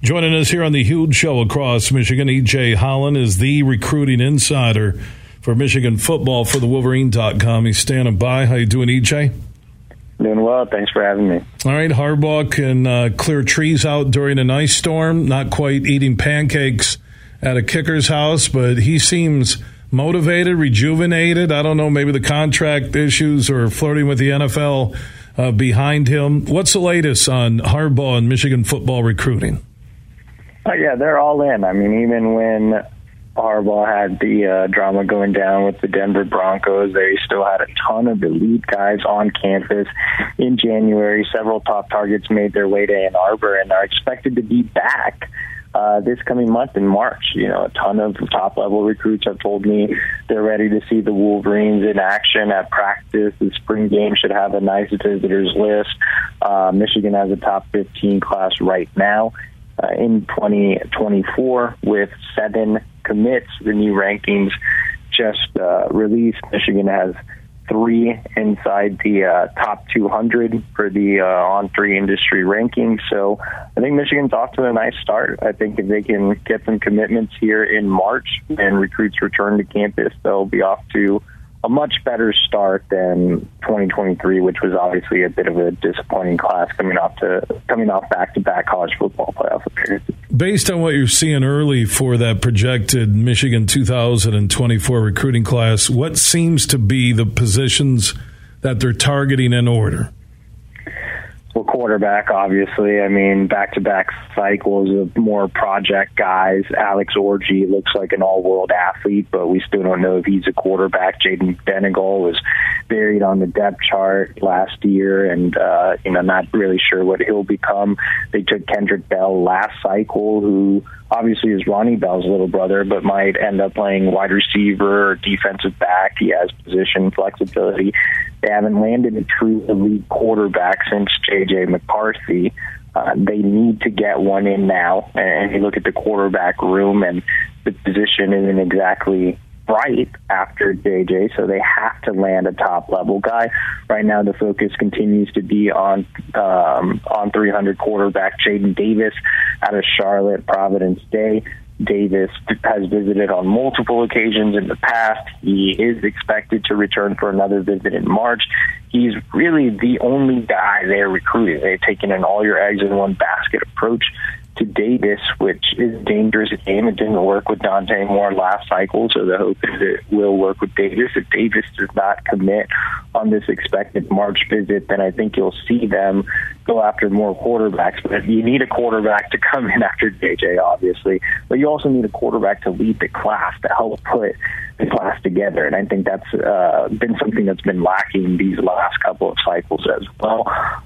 Joining us here on the huge show across Michigan, EJ Holland is the recruiting insider for Michigan football for the Wolverine.com. He's standing by. How you doing, EJ? Doing well. Thanks for having me. All right. Harbaugh can uh, clear trees out during an ice storm. Not quite eating pancakes at a kicker's house, but he seems motivated, rejuvenated. I don't know, maybe the contract issues or flirting with the NFL uh, behind him. What's the latest on Harbaugh and Michigan football recruiting? Oh, yeah, they're all in. I mean, even when Harbaugh had the uh, drama going down with the Denver Broncos, they still had a ton of elite guys on campus. In January, several top targets made their way to Ann Arbor and are expected to be back. Uh, this coming month in March. You know, a ton of top level recruits have told me they're ready to see the Wolverines in action at practice. The spring game should have a nice visitors list. Uh, Michigan has a top 15 class right now uh, in 2024 with seven commits. The new rankings just uh, released. Michigan has three inside the uh, top 200 for the uh, On3 industry rankings. So I think Michigan's off to a nice start. I think if they can get some commitments here in March and recruits return to campus, they'll be off to a much better start than 2023, which was obviously a bit of a disappointing class coming off to coming off back-to-back college football playoff appearances. Based on what you're seeing early for that projected Michigan 2024 recruiting class, what seems to be the positions that they're targeting in order? Well, quarterback, obviously. I mean, back to back cycles of more project guys. Alex Orji looks like an all world athlete, but we still don't know if he's a quarterback. Jayden Denegal was buried on the depth chart last year, and, uh, you know, not really sure what he'll become. They took Kendrick Bell last cycle, who obviously is Ronnie Bell's little brother, but might end up playing wide receiver or defensive back. He has position flexibility. They haven't landed a true elite quarterback since J.J. McCarthy. Uh, they need to get one in now. And you look at the quarterback room, and the position isn't exactly bright after JJ, so they have to land a top level guy. Right now, the focus continues to be on um, on 300 quarterback Jadyn Davis out of Charlotte, Providence Day. Davis has visited on multiple occasions in the past. He is expected to return for another visit in March. He's really the only guy they're recruiting. They've taken an all your eggs in one basket approach to Davis, which is dangerous game. It didn't work with Dante Moore last cycle, so the hope is it will work with Davis. If Davis does not commit on this expected March visit, then I think you'll see them go after more quarterbacks. But you need a quarterback to come in after JJ, obviously, but you also need a quarterback to lead the class to help put the class together. And I think that's uh, been something that's been lacking these last couple of cycles as well.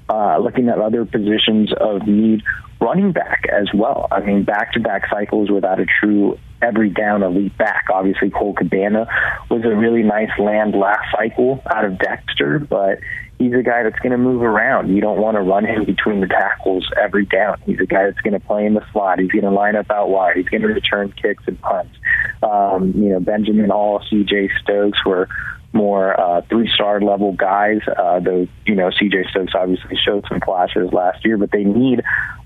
Uh, looking at other positions of need, running back as well. I mean, back to back cycles without a true every down elite back. Obviously, Cole Cabana was a really nice land last cycle out of Dexter, but he's a guy that's going to move around. You don't want to run him between the tackles every down. He's a guy that's going to play in the slot. He's going to line up out wide. He's going to return kicks and punts. Um, you know, Benjamin Hall, C.J. Stokes were more uh, three-star level guys. Uh, though you know, C.J. Stokes obviously showed some flashes last year, but they need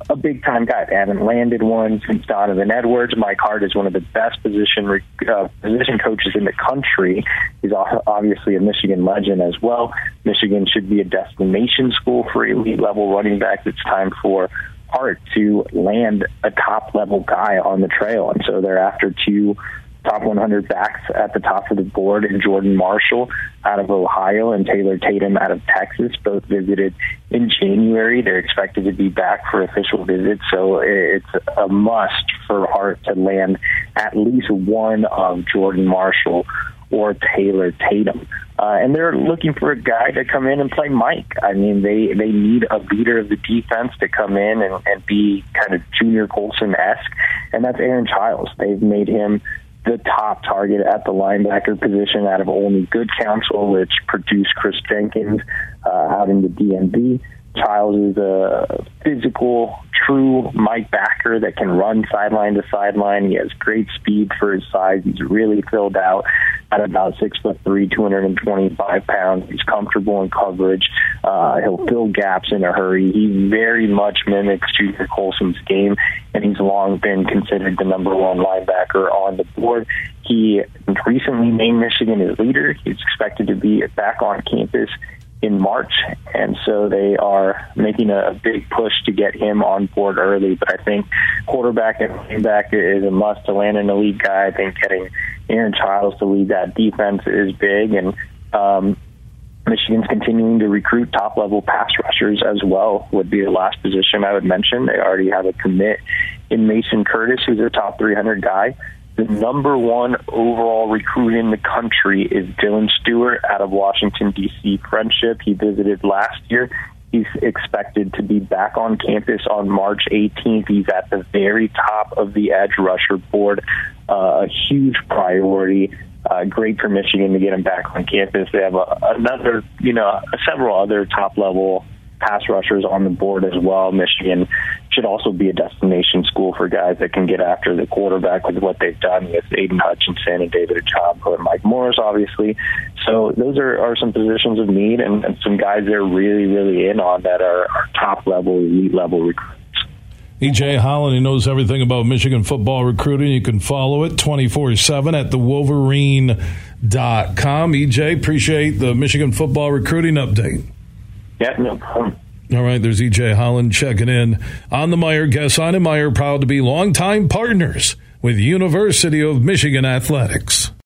a big-time guy. They haven't landed one since Donovan Edwards. Mike Hart is one of the best position uh, position coaches in the country. He's obviously a Michigan legend as well. Michigan should be a destination school for elite level running backs. It's time for Hart to land a top level guy on the trail, and so they're after two top 100 backs at the top of the board in Jordan Marshall out of Ohio and Taylor Tatum out of Texas. Both visited in January. They're expected to be back for official visits, so it's a must for Hart to land at least one of Jordan Marshall or Taylor Tatum. Uh, and they're looking for a guy to come in and play Mike. I mean, they they need a leader of the defense to come in and, and be kind of Junior Colson esque, and that's Aaron Chiles. They've made him the top target at the linebacker position out of only good counsel, which produced Chris Jenkins uh, out in the DMV. Chiles is a physical, true Mike backer that can run sideline to sideline. He has great speed for his size. He's really filled out at about six foot three, 225 pounds. He's comfortable in coverage. Uh, he'll fill gaps in a hurry. He very much mimics Junior Colson's game, and he's long been considered the number one linebacker on the board. He recently named Michigan his leader. He's expected to be back on campus in March, and so they are making a, big push to get him on board early. But I think quarterback and running back is a must to land an elite guy. I think getting Aaron Chiles to lead that defense is big, and um, Michigan's continuing to recruit top level pass rushers as well. Would be the last position I would mention. They already have a commit in Mason Curtis, who's a top 300 guy. The number one overall recruit in the country is Dylan Stewart out of Washington, D.C. Friendship. He visited last year. He's expected to be back on campus on March 18th. He's at the very top of the edge rusher board. Uh, a huge priority. Uh, great for Michigan to get him back on campus. They have a, another, you know, several other top level pass rushers on the board as well. Michigan should also be a destination school for guys that can get after the quarterback with what they've done with Aidan Hutchinson and David Ojabo and Mike Morris, obviously. So those are, are some positions of need and, and some guys they're really, really in on that are, are top level, elite level recruits. EJ Holland, he knows everything about Michigan football recruiting. You can follow it 24 7 at the Wolverine.com. EJ, appreciate the Michigan football recruiting update. Yeah, no problem. All right, there's EJ Holland checking in on the Meijer. On and Meijer proud to be longtime partners with University of Michigan Athletics.